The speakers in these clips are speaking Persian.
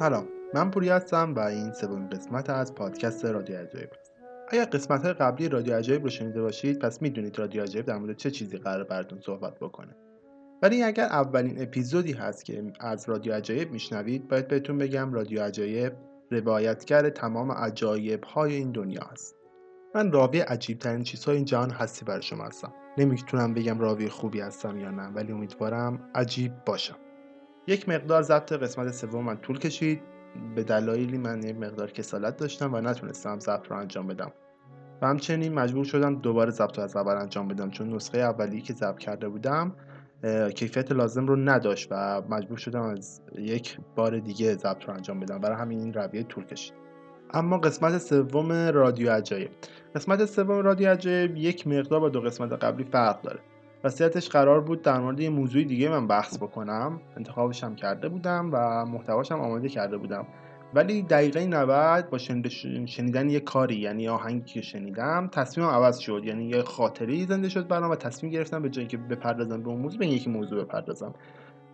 سلام من پوری هستم و این سومین قسمت از پادکست رادیو عجایب. است اگر قسمت های قبلی رادیو عجایب رو شنیده باشید پس می‌دونید رادیو عجایب در مورد چه چیزی قرار براتون صحبت بکنه. ولی اگر اولین اپیزودی هست که از رادیو عجایب میشنوید باید بهتون بگم رادیو عجایب روایتگر تمام عجایب های این دنیا است. من راوی عجیب ترین چیزهای این جهان هستی برای شما هستم. نمی‌تونم بگم راوی خوبی هستم یا نه ولی امیدوارم عجیب باشم. یک مقدار ضبط قسمت سوم من طول کشید. به دلایلی من یک مقدار کسالت داشتم و نتونستم ضبط رو انجام بدم. و همچنین مجبور شدم دوباره ضبط رو از اول انجام بدم چون نسخه اولی که ضبط کرده بودم کیفیت لازم رو نداشت و مجبور شدم از یک بار دیگه ضبط رو انجام بدم. برای همین این رویه طول کشید. اما قسمت سوم رادیو عجایب. قسمت سوم رادیو عجایب یک مقدار با دو قسمت قبلی فرق داره. وصیتش قرار بود در مورد یه موضوع دیگه من بحث بکنم. انتخابش هم کرده بودم و محتواش هم آماده کرده بودم. ولی دقیقه 90 با شنیدن یه کاری یعنی آهنگی که شنیدم تصمیمم عوض شد. یعنی یه خاطری زنده شد برام و تصمیم گرفتم به جایی که بپردازم به اون موضوع به یکی موضوع بپردازم.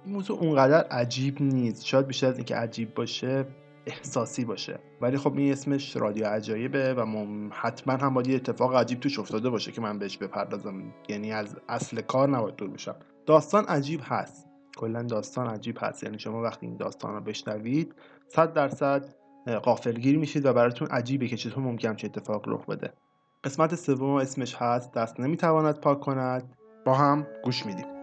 این موضوع اونقدر عجیب نیست. شاید بیشتر از اینکه عجیب باشه. احساسی باشه. ولی خب این اسمش رادیو عجایبه و حتما هم باید یه اتفاق عجیب توش افتاده باشه که من بهش بپردازم. یعنی از اصل کار نباید دور بشم. داستان عجیب هست. کلا داستان عجیب هست. یعنی شما وقتی این داستان رو بشنوید صد درصد قافلگیر میشید و براتون عجیبه که چطور ممکن چه اتفاق رخ بده. قسمت سوم اسمش هست. دست نمی‌تواند پاک کند. با هم گوش میدیم.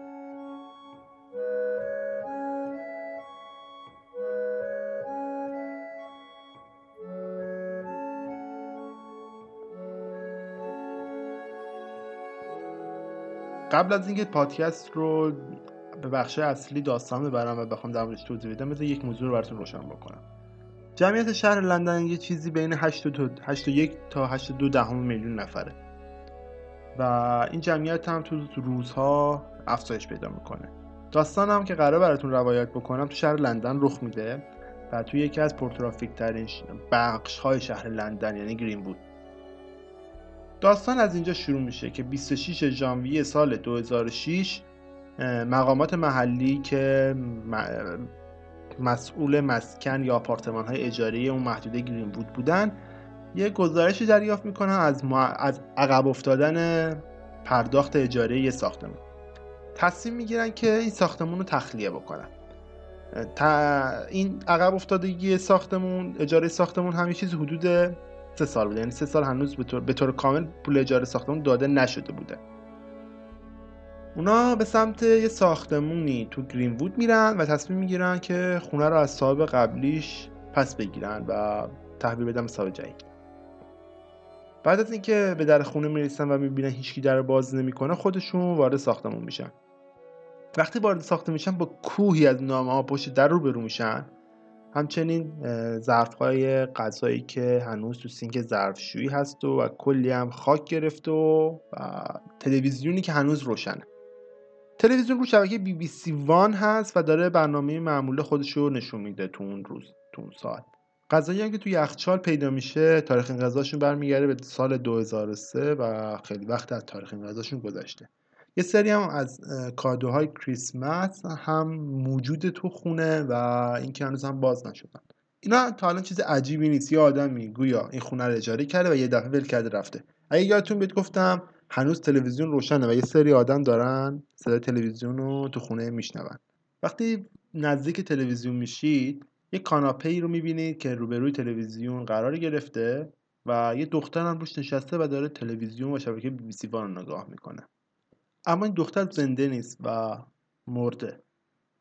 قبل از اینکه پادکست رو به بخش اصلی داستان ببرم و بخوام در موردش توضیح بدم بذار یک موضوع رو براتون روشن بکنم. جمعیت شهر لندن یه چیزی بین 8 تا 81 تا 82 دهم میلیون نفره. و این جمعیت هم تو روزها افزایش پیدا می‌کنه. داستانم که قرار براتون روایت بکنم تو شهر لندن رخ میده و تو یکی از پرترافیک ترین بخش های شهر لندن یعنی گرین بود داستان از اینجا شروع میشه که 26 ژانویه سال 2006 مقامات محلی که مسئول مسکن یا آپارتمان های اجاری اون محدوده گرین بود بودن یه گزارشی دریافت می‌کنن از, از عقب افتادن پرداخت اجاره یه ساختمون تصمیم می‌گیرن که این ساختمون رو تخلیه بکنن. تا این عقب افتادگی ساختمون اجاره ساختمون همه چیز حدود سه سال بوده. یعنی سه سال هنوز به طور, به طور کامل پول اجاره ساختمون داده نشده بوده. اونا به سمت یه ساختمونی تو گرین وود میرن و تصمیم می‌گیرن که خونه رو از صاحب قبلیش پس بگیرن و تحویل بدن به صاحب جدید بعد از اینکه به در خونه می‌رسن و می‌بینن هیچکی در باز نمی‌کنه خودشون وارد ساختمون میشن. وقتی وارد ساختمون میشن با کوهی از نامه ها پشت در رو برو میشن. همچنین ظرف های غذایی که هنوز تو سینک ظرفشویی هست و, و کلی هم خاک گرفت و, و تلویزیونی که هنوز روشنه. تلویزیون رو شبکه بی بی سی وان هست و داره برنامه معمول خودش رو نشون میده تو اون روز تو اون ساعت. غذایی هم که تو یخچال پیدا میشه تاریخ این غذاشون برمیگرده به سال 2003 و خیلی وقت از تاریخ این غذاشون گذشته. یه سری هم از کادوهای کریسمس هم موجود تو خونه و اینکه هنوز هم باز نشدن. اینا تا الان چیز عجیبی نیست. یه آدمی گویا این خونه رو اجاره کرده و یه دفعه ول کرده رفته. اگه یادتون بیاد گفتم هنوز تلویزیون روشنه و یه سری آدم دارن صدای تلویزیون رو تو خونه میشنون. وقتی نزدیک تلویزیون میشید یه کاناپه ای رو می‌بینید که روبروی تلویزیون قرار گرفته و یه دختر هم روش نشسته و داره تلویزیون و شبکه بی بی سی رو نگاه می‌کنه. اما این دختر زنده نیست و مرده.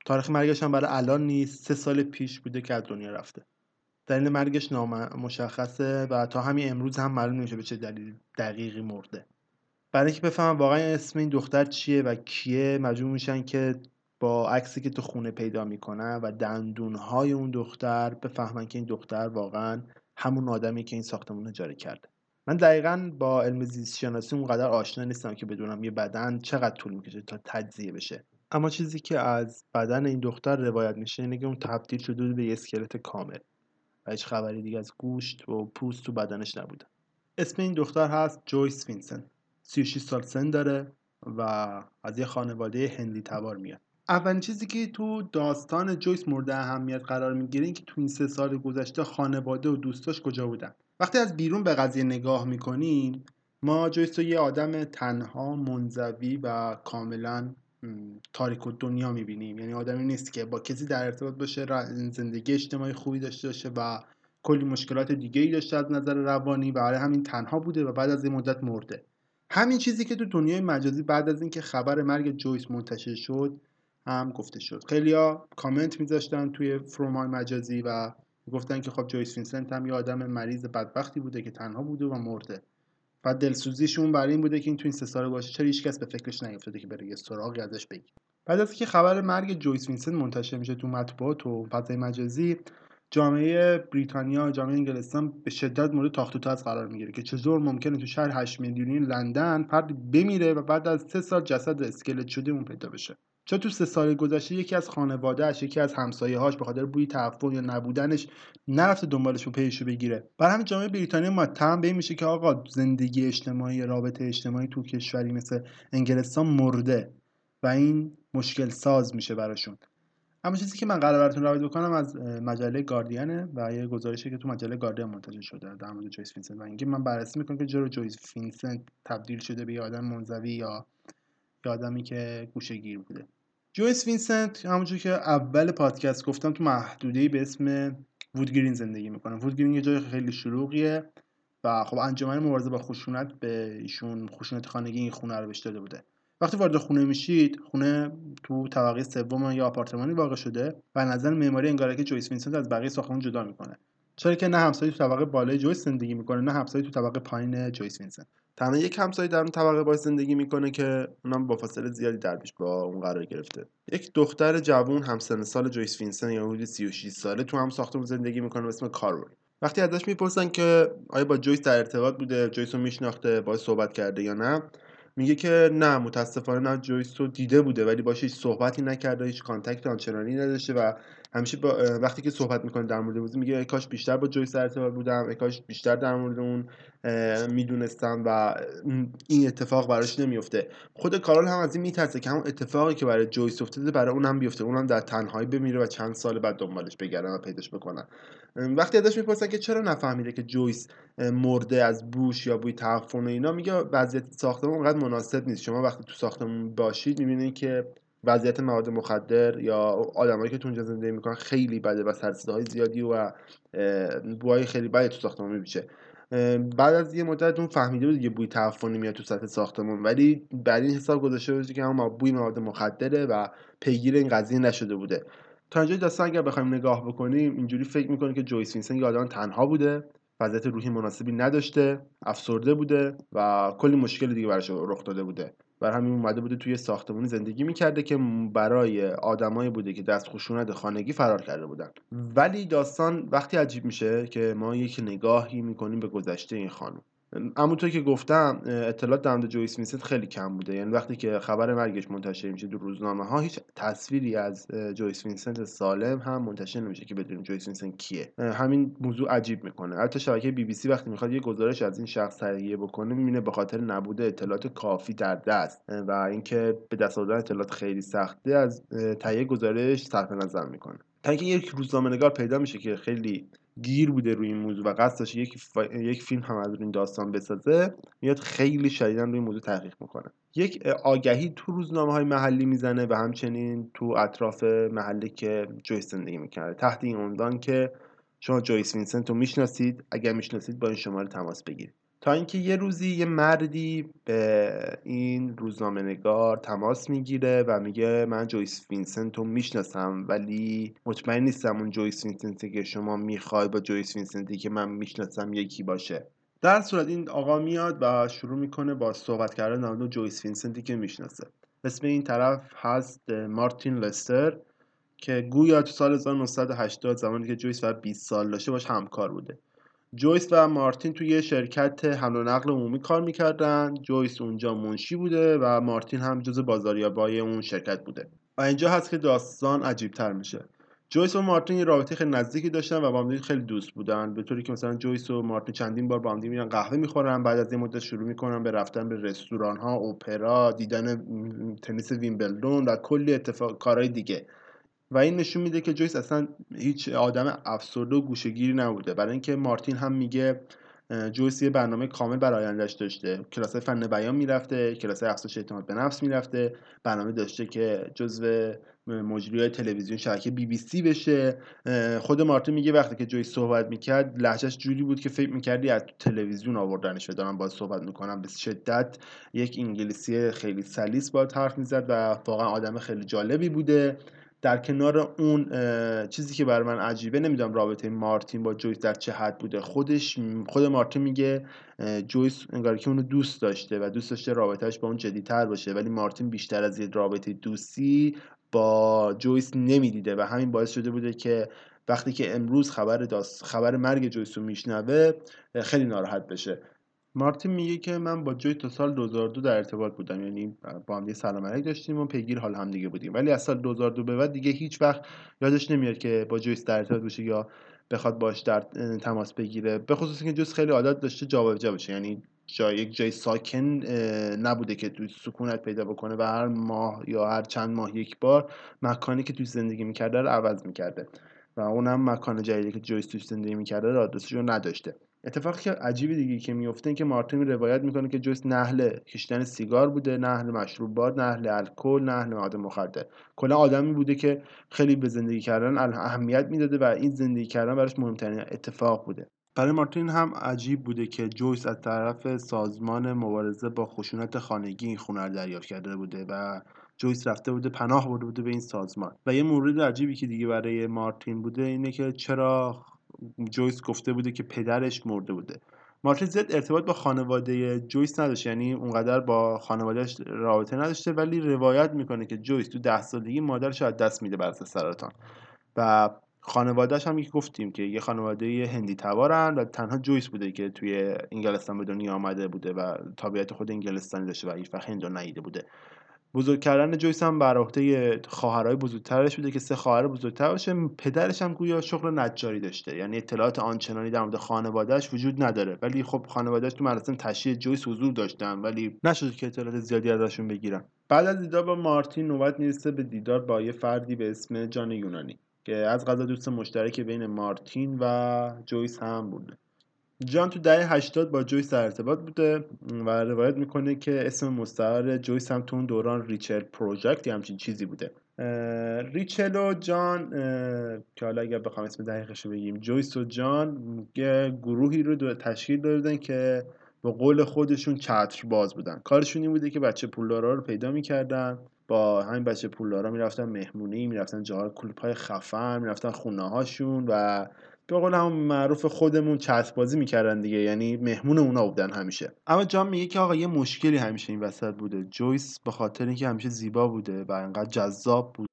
تاریخ مرگش هم برای الان نیست. سه سال پیش بوده که از دنیا رفته. دلیل مرگش مشخصه و تا همین امروز هم معلوم نمیشه به چه دلیل دقیقی مرده. برای اینکه بفهمم واقعا اسم این دختر چیه و کیه مجبور میشن که با عکسی که تو خونه پیدا می‌کنن و دندونهای اون دختر بفهمن که این دختر واقعا همون آدمی که این ساختمون اجاره کرده. من دقیقا با علم زیست شناسی اونقدر آشنا نیستم که بدونم یه بدن چقدر طول می‌کشه تا تجزیه بشه. اما چیزی که از بدن این دختر روایت میشه اینه که اون تبدیل شده به یه اسکلت کامل و هیچ خبری دیگه از گوشت و پوست تو بدنش نبوده اسم این دختر هست جویس فینسن 36 سال سن داره و از یه خانواده هندی تبار میاد. اولین چیزی که تو داستان جویس مورد اهمیت قرار می‌گیره که تو این سه سال گذشته خانواده و دوستاش کجا بودن. وقتی از بیرون به قضیه نگاه می‌کنیم ما جویس یه آدم تنها منزوی و کاملا تاریک و دنیا می‌بینیم. یعنی آدمی نیست که با کسی در ارتباط باشه زندگی اجتماعی خوبی داشته باشه و کلی مشکلات دیگه ای داشته از نظر روانی و برای همین تنها بوده و بعد از این مدت مرده. همین چیزی که تو دنیای مجازی بعد از اینکه خبر مرگ جویس منتشر شد هم گفته شد. خیلیا کامنت میذاشتن توی فرومای مجازی و گفتن که خب جویس وینسنت هم یه آدم مریض بدبختی بوده که تنها بوده و مرده. و دلسوزیشون برای این بوده که این تو این سه ساله باشه چرا هیچکس به فکرش نیفتاده که بره یه سراغی ازش بگیره بعد از اینکه خبر مرگ جویس وینسنت منتشر میشه تو مطبوعات و فضای مجازی جامعه بریتانیا جامعه انگلستان به شدت مورد تاخت و تاز قرار می‌گیره که چطور ممکنه تو شهر 8 میلیونی لندن فردی بمیره و بعد از سه سال جسد اسکلت شده اون پیدا بشه. چون تو سه سال گذشته یکی از خانوادهش یکی از همسایه هاش به خاطر بوی تعفن یا نبودنش نرفته دنبالش و پیشو بگیره. برای همین جامعه بریتانیا متهم به میشه که آقا زندگی اجتماعی رابطه اجتماعی تو کشوری مثل انگلستان مرده و این مشکل ساز میشه براشون. اما چیزی که من قراره براتون روایت بکنم از مجله گاردینه و یه گزارشی که تو مجله گاردین منتشر شده در مورد جویس وینسنت و اینکه من بررسی می‌کنم که چرا جویس وینسنت تبدیل شده به یه آدم منزوی یا یه آدمی که گوشه گیر بوده. جویس وینسنت همونجور که اول پادکست گفتم تو محدوده به اسم وودگرین زندگی می‌کنه. وودگرین یه جای خیلی شلوغیه و خب انجمن مبارزه با خشونت به ایشون خشونت خانگی این خونه رو بهش داده بوده. وقتی وارد خونه میشید خونه تو طبقه سوم یا آپارتمانی واقع شده و نظر معماری انگاره که جویس وینسنت از بقیه ساختمون جدا می‌کنه. چرا که نه همسایه تو طبقه بالای جویس زندگی می‌کنه نه همسایه تو طبقه پایین جویس وینسنت تنها یک همسایه در اون طبقه باش زندگی می‌کنه که اونم با فاصله زیادی دربش با اون قرار گرفته. یک دختر جوون همسن سال جویس وینسنت یا حدود 36 ساله تو همون ساختمون زندگی می‌کنه اسم کارول. وقتی ازش می‌پرسن که آیا با جویس در ارتباط بوده جویس رو میشناخته باهاش صحبت کرده یا نه میگه که نه متاسفانه نه جویس رو دیده بوده ولی باش هیچ صحبتی نکرده هیچ contact آنچنانی نداشته و همیشه با وقتی که صحبت می‌کنه در مورد موضوع میگه کاش بیشتر با جویس در ارتباط بودم کاش بیشتر در مورد اون می‌دونستم و این اتفاق براش نمیفته خود کارول هم از این میترسه که همون اتفاقی که برای جویس افتاده برای اون هم بیفته. اونم در تنهایی بمیره و چند سال بعد دنبالش بگردن و پیداش بکنن. وقتی ازش می‌پرسن که چرا نفهمیده که جویس مرده از بوش یا بوی تعفن و اینا میگه وضعیت ساختمون اونقدر مناسب نیست. شما وقتی تو ساختمون باشید می‌بینید که وضعیت مواد مخدر یا آدمایی که تو اونجا زندگی می‌کنن خیلی بده و سرصداهای زیادی و بوهای خیلی بدی تو ساختمون میبیشه بعد از یه مدت اون فهمیده بود یه بوی تعفنی میاد تو سطح ساختمون. ولی بر این حساب گذاشته بود که هم بوی مواد مخدره و پیگیر این قضیه نشده بوده. تا اینجا داستان اگر بخوایم نگاه بکنیم اینجوری فکر می‌کنه که جویس وینسن آدم تنها بوده وضعیت روحی مناسبی نداشته افسرده بوده و کلی مشکل دیگه براش رخ داده بوده. بر همین اومده بوده توی ساختمانی زندگی می‌کرده که برای آدمایی بوده که دست خشونت خانگی فرار کرده بودن. ولی داستان وقتی عجیب میشه که ما یک نگاهی می‌کنیم به گذشته این خانم. همونطور که گفتم اطلاعات در مورد جویس وینسنت خیلی کم بوده. یعنی وقتی که خبر مرگش منتشر میشه در روزنامه ها هیچ تصویری از جویس وینسنت سالم هم منتشر نمیشه که بدونیم جویس وینسنت کیه. همین موضوع عجیب می‌کنه. حتی شبکه بی بی سی وقتی می‌خواد یه گزارش از این شخص تهیه بکنه می‌بینه به خاطر نبود اطلاعات کافی در دست. و اینکه به دست آوردن اطلاعات خیلی سخته از تهیه گزارش صرف نظر می‌کنه. تا اینکه یک روزنامه نگار پیدا میشه که خیلی پیگیر بوده روی این موضوع و قصد یک, یک فیلم هم از این داستان بسازه میاد خیلی شدیدا روی این موضوع تحقیق می‌کنه. یک آگهی تو روزنامه های محلی می‌زنه و همچنین تو اطراف محلی که جویس زندگی می‌کرده. تحت این عنوان که شما جویس وینسنت رو می‌شناسید اگر می‌شناسید با این شماره تماس بگیرید. تا اینکه یه روزی یه مردی به این روزنامه نگار تماس می‌گیره و میگه من جویس وینسنت رو می‌شناسم ولی مطمئن نیستم اون جویس وینسنتی که شما می‌خوای با جویس وینسنتی که من می‌شناسم یکی باشه. در هر صورت این آقا میاد و شروع می‌کنه با صحبت کردن در جویس وینسنتی که می‌شناسه. اسم این طرف هست مارتین لستر که گویا تو سال 1980 زمانی که جویس 20 سال داشته باهاش همکار بوده. جویس و مارتین توی شرکت حمل و نقل عمومی کار می‌کردن. جویس اونجا منشی بوده و مارتین هم جز بازاریابای اون شرکت بوده. و اینجا هست که داستان عجیب تر میشه. جویس و مارتین یه رابطه خیلی نزدیکی داشتن و با هم خیلی دوست بودن به طوری که مثلا جویس و مارتین چندین بار با هم میرن قهوه می‌خورن بعد از یه مدت شروع می‌کنن به رفتن به رستوران ها اپرا دیدن تنیس ویمبلدون و کلی اتفاق کارهای دیگه. و این نشون میده که جویس اصلا هیچ آدم افسرده و گوشه‌گیری نبوده. برای اینکه مارتین هم میگه جویس یه برنامه کامل برای آیندهش داشته. کلاس فن بیان می‌رفته کلاس افزایش اعتماد به نفس می‌رفته. برنامه داشته که جزو مجری تلویزیون شبکه بی بی سی بشه. خود مارتین میگه وقتی که جویس صحبت می‌کرد لهجهش جوری بود که فکر می‌کردی از تلویزیون آوردنش و دارن باهات صحبت می‌کنن. به شدت یک انگلیسی خیلی سلیس باهات حرف می‌زد و واقعا آدم خیلی جالبی بوده. در کنار اون چیزی که برای من عجیبه نمی‌دونم رابطه مارتین با جویس در چه حد بوده. خودش خود مارتین میگه جویس انگار که اونو دوست داشته و دوست داشته رابطهش با اون جدیتر باشه ولی مارتین بیشتر از یه رابطه دوستی با جویس نمی‌دیده و همین باعث شده بوده که وقتی که امروز خبر خبر مرگ جویس رو میشنوه خیلی ناراحت بشه. مارتین میگه که من با جوی تا سال 2002 در ارتباط بودم. یعنی با هم یه سلام علیک داشتیم و پیگیر حال هم دیگه بودیم. ولی از سال 2002 به بعد دیگه هیچ وقت یادش نمیاد که با جویس در ارتباط باشه یا بخواد باش در تماس بگیره. به خصوص اینکه جویس خیلی عادت داشته جابجا باشه. یعنی جای یک جای ساکن نبوده که توی سکونت پیدا بکنه و هر ماه یا هر چند ماه یک بار مکانی که توی زندگی می‌کرده رو عوض می‌کرده. و اونم مکان جدیدی که جویس توی زندگی می‌کرده آدرسش رو نداشته. اتفاقی که عجیبی دیگه که میفته این که مارتین روایت می‌کنه که جویس نهل کشیدن سیگار بوده نهل مشروبات نهل الکل نهل مواد مخدر. کلا آدمی بوده که خیلی به زندگی کردن اهمیت می‌داده و این زندگی کردن براش مهمترین اتفاق بوده. برای مارتین هم عجیب بوده که جویس از طرف سازمان مبارزه با خشونت خانگی این خونه رو دریافت کرده بوده و جویس رفته بوده پناه برده بوده به این سازمان. و یه مورد عجیبی که دیگه برای مارتین بوده اینه که چرا جویس گفته بوده که پدرش مرده بوده. مارتین زیاد ارتباط با خانواده جویس نداشت یعنی اونقدر با خانوادهش رابطه نداشته ولی روایت می‌کنه که جویس تو ده سالگی مادرش از دست میده بر اثر سرطان. و خانوادهش هم که گفتیم که یه خانواده هندی تبارن و تنها جویس بوده که توی انگلستان به دنیا آمده بوده و تابعیت خود انگلستانی داشته و هیچ وقت هندو ندیده بوده. بزرگ کردن جویس هم بر عهده خواهرای بزرگترش بوده که سه خواهر بزرگتر باشه. پدرش هم گویا شغل نجاری داشته. یعنی اطلاعات آنچنانی در مورد خانوادهش وجود نداره. ولی خب خانوادهش تو مراسم تشییع جویس حضور داشتن ولی نشد که اطلاعات زیادی ازشون بگیرن. بعد از دیدار با مارتین نوبت می‌رسه به دیدار با یه فردی به اسم جان یونانی که از غذا دوست مشترک بین مارتین و جویس هم بوده. جان تو دهه 80 با جویس در ارتباط بوده و روایت می‌کنه که اسم مستعار جویس هم تو اون دوران ریچل پروژکت یا همچین چیزی بوده. ریچل و جان که حالا اگر بخوام اسم دقیقش بگیم جویس و جان یه گروهی رو تشکیل دادن که به قول خودشون چتر باز بودن. کارشون این بوده که بچه پولدارا رو پیدا می‌کردن با همین بچه پولدارا می‌رفتن مهمونی می‌رفتن جاهای کلوب های خفن می‌رفتن خونه هاشون و به قول همون معروف خودمون چتر بازی می‌کردن دیگه یعنی مهمون اونا بودن همیشه اما جان میگه که آقا یه مشکلی همیشه این وسط بوده جویس به خاطر اینکه همیشه زیبا بوده و انقدر جذاب بود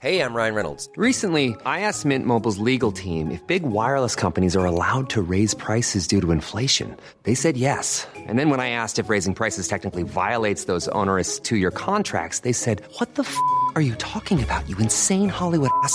Hey, I'm Ryan Reynolds. Recently, I asked Mint Mobile's legal team if big wireless companies are allowed to raise prices due to inflation. They said yes. And then when I asked if raising prices technically violates those onerous two-year contracts, they said, "What the f*** are you talking about? You insane Hollywood ass."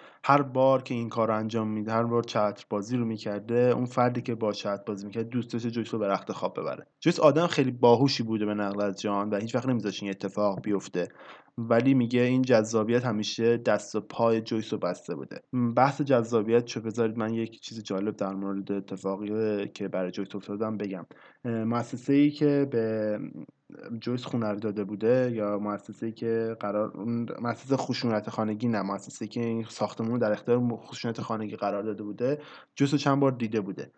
هر بار که این کار رو انجام میده هر بار چتر بازی رو می‌کرده اون فردی که با چتر بازی می‌کرد دوست جویس رو به رخت خواب ببره. جویس آدم خیلی باهوشی بوده به نقل از جان و هیچ وقت نمیذاش این اتفاق بیفته. ولی میگه این جذابیت همیشه دست و پای جویس رو بسته بوده. بحث جذابیت چه بذارید؟ من یک چیز جالب در مورد اتفاقی که برای جویس افتادم بگم. مؤسسه ای که به جویس خونه داده بوده یا مؤسسه که قرار مؤسسه خشونت خانگی نه مؤسسه که این ساختمون در اختیار خشونت خانگی قرار داده بوده جویس رو چند بار دیده بوده.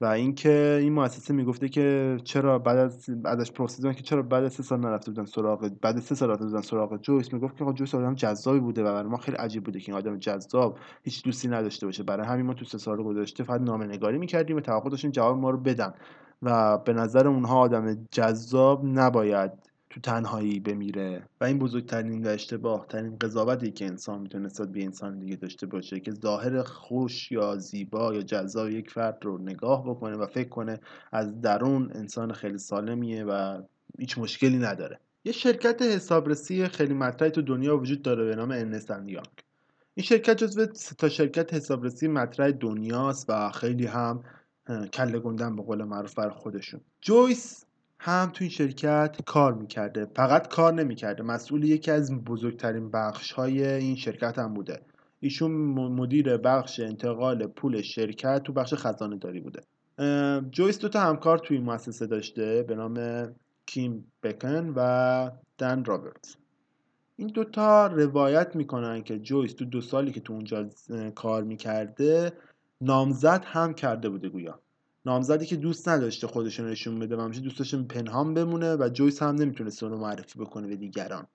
و اینکه این مؤسسه می‌گفته که چرا بعد از ازش پرسیدن که چرا بعد از سه سال نرفته بودن سراغ بعد از سه سال رفته بودن سراغ جویس می‌گفت که جویس آدم جذابی بوده و برای ما خیلی عجیب بوده که این آدم جذاب هیچ دوستی نداشته باشه. برای همین ما تو سه سال گذشته فقط نامه‌نگاری می‌کردیم و توقع داشتیم جواب ما رو بدن. و به نظر اونها آدم جذاب نباید تو تنهایی بمیره. و این بزرگترین و اشتباه ترین قضاوتی که انسان می‌تونه نسبت به انسان دیگه داشته باشه که ظاهر خوش یا زیبا یا جذاب یک فرد رو نگاه بکنه و فکر کنه از درون انسان خیلی سالمیه و هیچ مشکلی نداره. یه شرکت حسابرسی خیلی مطرحی تو دنیا وجود داره به نام انسن یانگ این شرکت جزو تا شرکت حسابرسی مطرح دنیاست و خیلی هم کله گنده‌ن به قول معروف برا خودشون. جویس هم تو این شرکت کار می‌کرده. فقط کار نمی‌کرده. مسئول یکی از بزرگترین بخش های این شرکت هم بوده. ایشون مدیر بخش انتقال پول شرکت تو بخش خزانه داری بوده جویس دو تا همکار توی این مؤسسه داشته به نام کیم بکن و دن رابرتس این دوتا روایت می‌کنن که جویس تو دو سالی که تو اونجا کار می‌کرده نامزد هم کرده بوده گویا. نامزدی که دوست نداشته خودش نشون بده و همیشه دوست داشته پنهان بمونه و جویس هم نمی‌تونسته اونو معرفی بکنه به دیگران.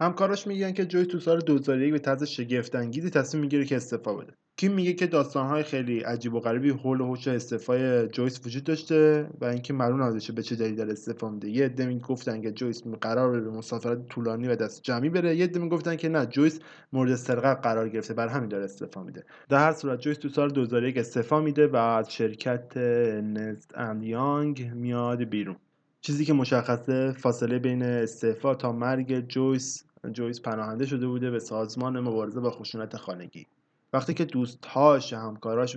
همکاراش میگن که جویس تو سال 2001 به طرز شگفت انگیزی تصمیم می‌گیره که استعفا بده. کیم میگه که داستانهای خیلی عجیب و غریبی حول و حوش استعفای جویس وجود داشته و اینکه معلوم نبوده برا چه داره استعفا میده. یه عده گفتن که جویس قرار به مسافرت طولانی و دسته جمعی بره. یه عده می‌گفتن که نه جویس مورد سرقت قرار گرفته. برا همین داره استعفا میده. در هر صورت جویس تو سال 2001 استعفا میده و از شرکت ارنست اند یانگ میاد بیرون. چیزی که مشخصه فاصله بین استعفا تا مرگ جویس جویس پناهنده شده بوده به سازمان مبارزه با خشونت خانگی. وقتی که دوستهاش همکاراش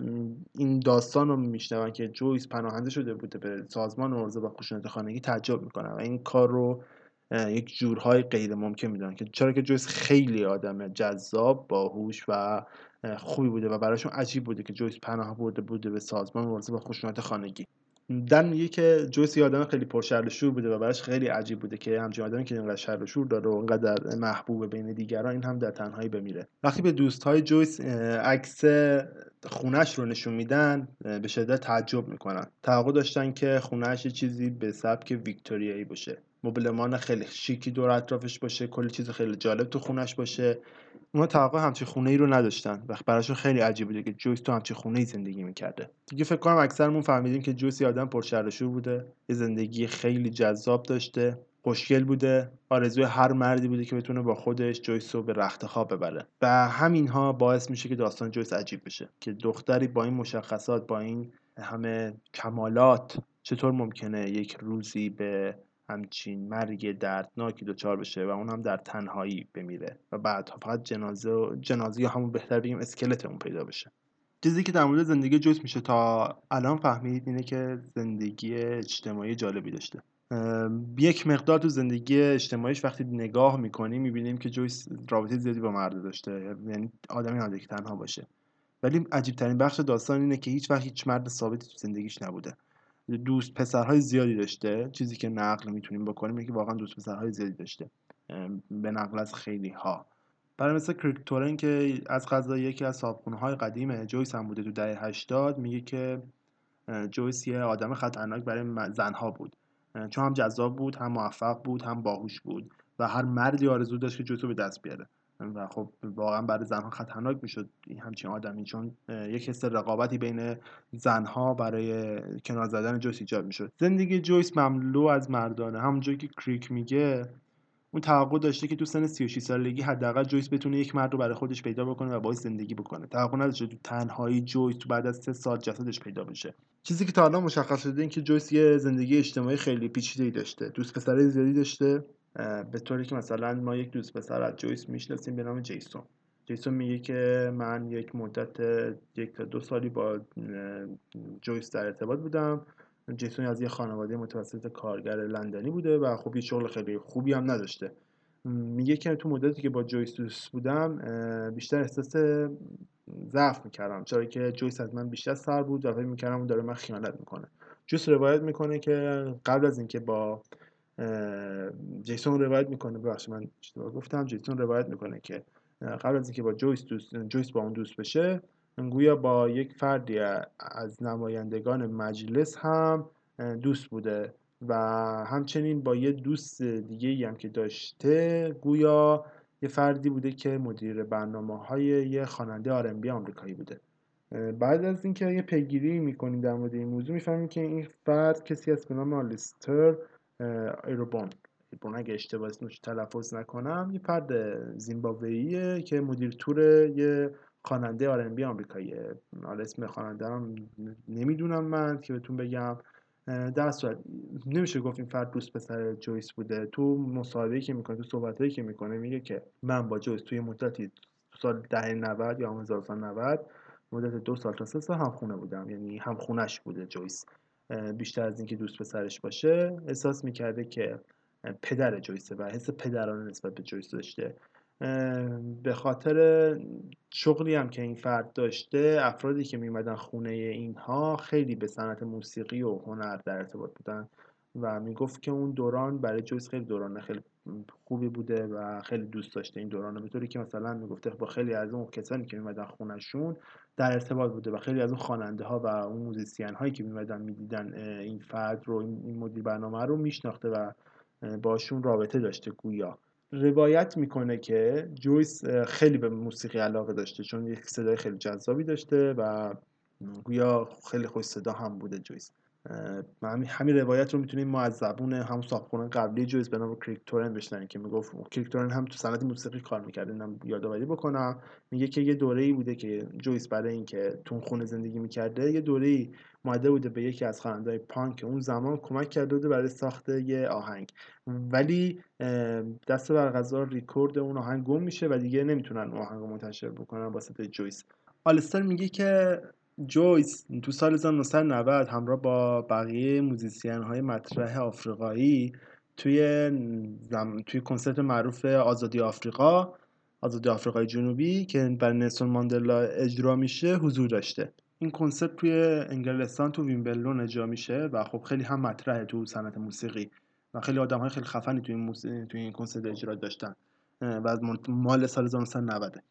این داستان رو میشنون که جویس پناهنده شده بوده به سازمان مبارزه با خشونت خانگی تعجب می‌کنن و این کار رو یک جورهای غیر ممکن می‌دونن که چرا که جویس خیلی آدم جذاب باهوش و خوبی بوده و براشون عجیب بوده که جویس پناه برده بوده به سازمان مبارزه با خشونت خانگی. دن میگه که جویس یه آدم خیلی پرشر شور بوده و براش خیلی عجیب بوده که همچین آدمی که اینقدر شر شور داره و اینقدر محبوب بین دیگران این هم در تنهایی بمیره. وقتی به دوستهای جویس عکس خونش رو نشون میدن به شدت تعجب می‌کنن. توقع داشتن که خونش چیزی به سبک ویکتوریایی باشه. مبلمان خیلی شیکی دور اطرافش باشه کلی چیز خیلی جالب تو خونش باشه. اونا توقع همچین خونه ای رو نداشتن و براشون خیلی عجیب بوده که جویس تو همچین خونه ای زندگی می‌کرده. دیگه فکر کنم اکثرمون فهمیدیم که جویس آدم پرشرشور بوده یه زندگی خیلی جذاب داشته خوشگل بوده آرزوی هر مردی بوده که بتونه با خودش جویس رو به رخت خواب ببره. و همینها باعث میشه که داستان جویس عجیب بشه که دختری با این مشخصات با این همه کمالات چطور ممکنه یک روزی به همچین مرگ دردناکی دچار بشه و اون هم در تنهایی بمیره و بعد فقط جنازه و جنازه یا همون بهتر بگیم اسکلت اون پیدا بشه. چیزی که در مورد زندگی جویس میشه تا الان فهمید اینه که زندگی اجتماعی جالبی داشته. یک مقدار تو زندگی اجتماعیش وقتی نگاه می‌کنیم می‌بینیم که جویس رابطه زیادی با مرد داشته. یعنی آدمی نبوده که تنها باشه. ولی عجیب ترین بخش داستان اینه که هیچ وقت هیچ مرد ثابتی تو زندگیش نبوده. دوست پسرهای زیادی داشته. چیزی که نقل می‌تونیم بکنیم که واقعا دوست پسرهای زیادی داشته. به نقل از خیلی ها برای مثل کریکتورن که از غذا یکی از های قدیمه جویس هم بوده تو دهه 80 میگه که جویس یه آدم خطرناک برای زنها بود. چون هم جذاب بود هم موفق بود هم باهوش بود و هر مردی آرزو داشت که جویس رو به دست بیاره. و خب واقعا برای زنها خطرناک می‌شد همچین آدمی چون یک حس رقابتی بین زنها برای کنار زدن جویس ایجاد می‌شد. زندگی جویس مملو از مردانه. همونجوری که کریک میگه اون توقع داشته که تو سن 36 سالگی حداقل جویس بتونه یک مرد رو برای خودش پیدا بکنه و باهاش زندگی بکنه. توقع نداشته تو تنهایی جویس تو بعد از سه سال جسدش پیدا بشه. چیزی که تا حالا مشخص شده این که جویس یه زندگی اجتماعی خیلی پیچیده‌ای داشته دوست پسرای زیادی داشته. به طوری که مثلا ما یک دوست پسر از جویس می‌شناسیم به نام جیسون. جیسون میگه که من یک مدت یک تا دو سالی با جویس در ارتباط بودم. جیسون از یه خانواده متوسط کارگر لندنی بوده و خب یه شغل خیلی خوبی هم نداشته. میگه که تو مدتی که با جویس دوست بودم بیشتر احساس ضعف می‌کردم. چرا که جویس از من بیشتر سر بود و فکر می‌کردم اون داره من خیانت می‌کنه. جویس روایت می‌کنه که قبل از اینکه با جیسون روایت می‌کنه. ببخشید من اشتباه گفتم. جیسون روایت می‌کنه که قبل از اینکه با جویس دوست جویس با اون دوست بشه گویا با یک فردی از نمایندگان مجلس هم دوست بوده و همچنین با یه دوست دیگه هم که داشته گویا یه فردی بوده که مدیر برنامه های یه خواننده آرنبی آمریکایی بوده. بعد از اینکه یه پیگیری می‌کنیم در مورد این موضوع می‌فهمیم که این فرد کسی از به نام آلیستر. ایروبون ایروبون اگه اشتباه اسمش تلفظ نکنم یه فرد زیمبابوییه که مدیر تور یه خواننده آرنبی آمریکاییه. حالا اسم خواننده هم نمی‌دونم من که بهتون بگم. در صورت نمیشه گفت این فرد دوست پسر جویس بوده. تو مصاحبه‌ای که می‌کنه تو صحبتایی که می‌کنه میگه که من با جویس توی مدتی سال ده 90 یا 1990 مدت دو سال تا سه سال هم خونه بودم. یعنی هم خونش بوده جویس. بیشتر از اینکه دوست پسرش باشه احساس می‌کرده که پدر جویسه و حس پدرانه نسبت به جویس داشته. به خاطر شغلی هم که این فرد داشته افرادی که میمدن خونه اینها خیلی به صنعت موسیقی و هنر در ارتباط بودن. و می‌گفت که اون دوران برای جویس خیلی دوران خیلی خوبی بوده و خیلی دوست داشته این دوران به طوری که مثلا می‌گفته با خیلی از اون کسانی که میمدن خونشون در ارتباط بوده و خیلی از اون خواننده ها و اون musician هایی که میمدن می‌دیدن این فرد رو این مدیر برنامه رو میشناخته و باشون رابطه داشته گویا. روایت می‌کنه که جویس خیلی به موسیقی علاقه داشته چون یک صدای خیلی جذابی داشته و گویا خیلی خوش صدا هم بوده جویس. همین روایت رو می‌تونیم ما از زبون همون صاحبخونه قبلی جویس به نام کریکتورن بشنویم که می‌گفت کریکتورن هم تو صنعت موسیقی کار می‌کرد. اینم یادآوری بکنم. میگه که یه دوره ای بوده که جویس برای اینکه تو خونه زندگی می‌کرده یه دوره آماده بوده به یکی از خواننده‌های پانک اون زمان کمک کرده بوده برای ساخت یه آهنگ. ولی دست بر قضا ریکورد اون آهنگ گم میشه و دیگه نمی‌تونن اون آهنگ رو منتشر بکنن واسطه جویس آلستر میگه که جویس تو سال 1990 همراه با بقیه musician های مطرح آفریقایی توی زم... توی کنسرت معروف آزادی آفریقا آزادی آفریقای جنوبی که بر نلسون ماندلا اجرا میشه حضور داشته. این کنسرت توی انگلستان تو ویمبلدون اجرا میشه و خب خیلی هم مطرحه تو صنعت موسیقی و خیلی آدم های خیلی خفنی توی این, توی این کنسرت اجرا داشتن و از مال سال 1990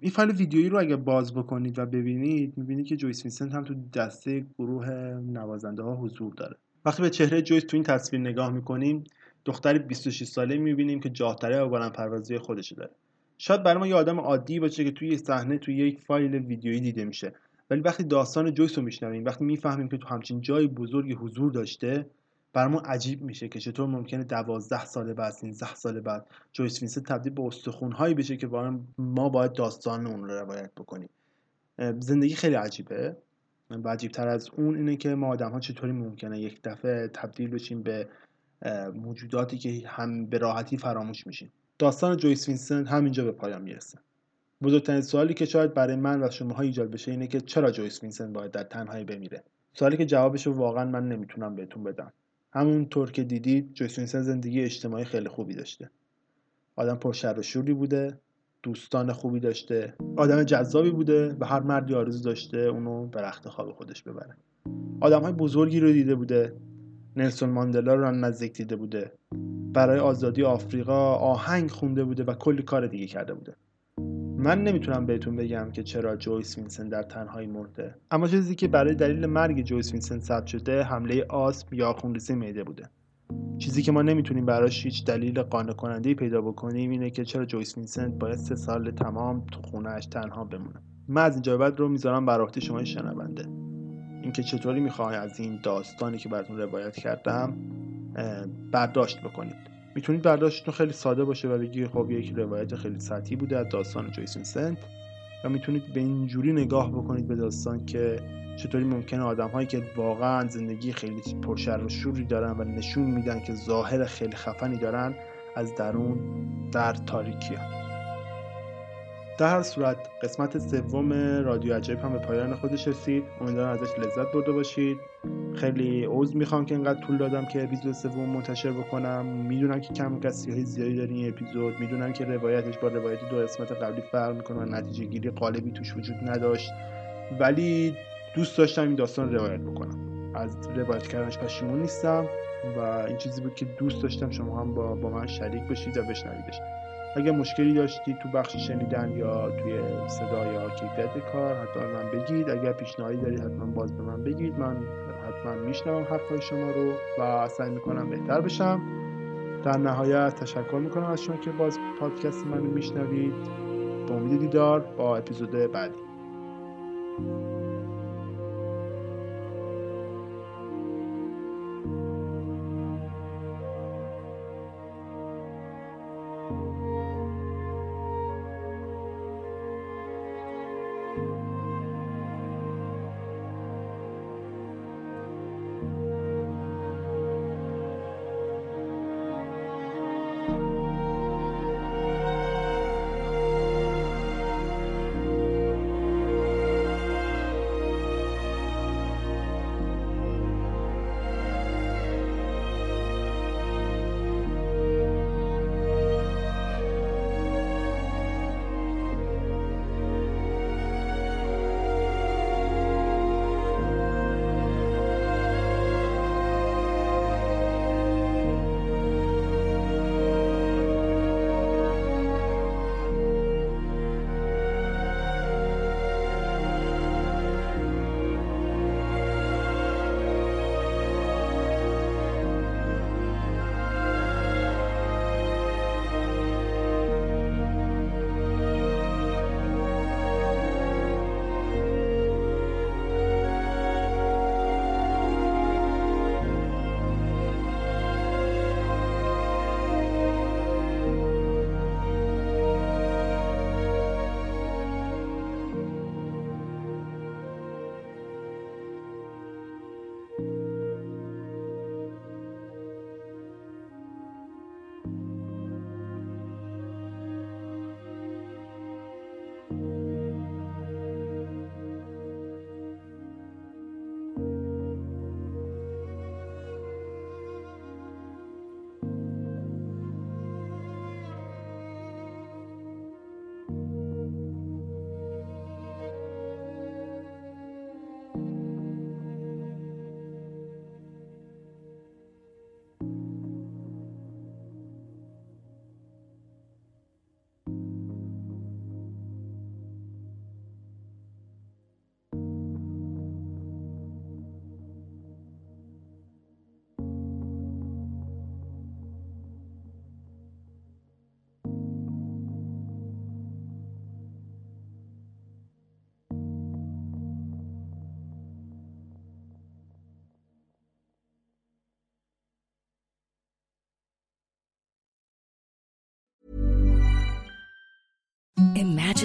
این فایل ویدیویی رو اگه باز بکنید و ببینید می‌بینید که جویس وینسنت هم تو دسته گروه نوازنده ها حضور داره. وقتی به چهره جویس تو این تصویر نگاه می‌کنیم دختری 26 ساله می‌بینیم که جاه‌طلبه و بلند پروازی خودش داره. شاید برای ما یه آدم عادی باشه که توی صحنه توی یک فایل ویدیویی دیده میشه. ولی وقتی داستان جویس رو میشنویم وقتی می‌فهمیم که تو همچین جای بزرگی حضور داشته برامون عجیب میشه که چطور ممکنه دوازده سال بعد 13 سال بعد جویس وینسنت تبدیل به استخونهایی بشه که ما باید داستان اون رو روایت بکنیم. زندگی خیلی عجیبه. و عجیبتر از اون اینه که ما آدم ها چطوری ممکنه یک دفعه تبدیل بشیم به موجوداتی که هم به راحتی فراموش میشیم. داستان جویس وینسنت همینجا به پایان می‌رسه. بزرگترین سوالی که شاید برای من و شماها ایجاد بشه اینه که چرا جویس وینسنت باید در تنهایی بمیره؟ سوالی که جوابش رو واقعا من نمی‌تونم بهتون بدم. همونطور که دیدید جویس زندگی اجتماعی خیلی خوبی داشته. آدم پرشر و شوری بوده دوستان خوبی داشته آدم جذابی بوده و هر مردی آرزو داشته اونو به رخت خواب خودش ببره. آدم های بزرگی رو دیده بوده نلسون ماندلا رو نزدیک دیده بوده. برای آزادی آفریقا آهنگ خونده بوده و کلی کار دیگه کرده بوده. من نمی‌تونم بهتون بگم که چرا جویس وینسن در تنهایی مرده. اما چیزی که برای دلیل مرگ جویس وینسن ثبت شده حمله آسم یا خونریزی معده بوده. چیزی که ما نمی‌تونیم براش هیچ دلیل قانع کننده پیدا بکنیم اینه که چرا جویس وینسنت باید سه سال تمام تو خونهش تنها بمونه. من از اینجا بعد رو می‌ذارم بر عهده شما شنونده. اینکه چطوری می‌خوای از این داستانی که براتون روایت کردم برداشت بکنید. می‌تونید برداشتتون خیلی ساده باشه و بگی خب یک روایت خیلی سطحی بوده از داستان جویس وینسنت و می‌تونید به اینجوری نگاه بکنید به داستان که چطوری ممکنه آدم هایی که واقعا زندگی خیلی پرشر و شوری دارن و نشون میدن که ظاهر خیلی خفنی دارن از درون در تاریکی در هر صورت قسمت سوم رادیو عجایب هم به پایان خودش رسید. امیدوارم ازش لذت برده باشید. خیلی عوض می‌خوام که اینقدر طول دادم که اپیزود سوم منتشر بکنم. می‌دونم که کم های زیادی داره این اپیزود. می‌دونم که روایتش با روایت دو قسمت قبلی فرق می‌کنه و نتیجه گیری قالبی توش وجود نداشت. ولی دوست داشتم این داستان روایت بکنم. از روایت کردنش پشیمون نیستم و این چیزی بود که دوست داشتم شما هم با, با من شریک بشید و بشنویدش. اگر مشکلی داشتید تو بخش شنیدن یا توی صدا یا کیفیت کار حتما من بگید. اگر پیشنهادی دارید حتما باز به من بگید. من حتما میشنوم حرفای شما رو و سعی می‌کنم بهتر بشم. در نهایت تشکر می‌کنم از شما که باز پادکست منو میشنوید. با امید دیدار با اپیزود بعدی.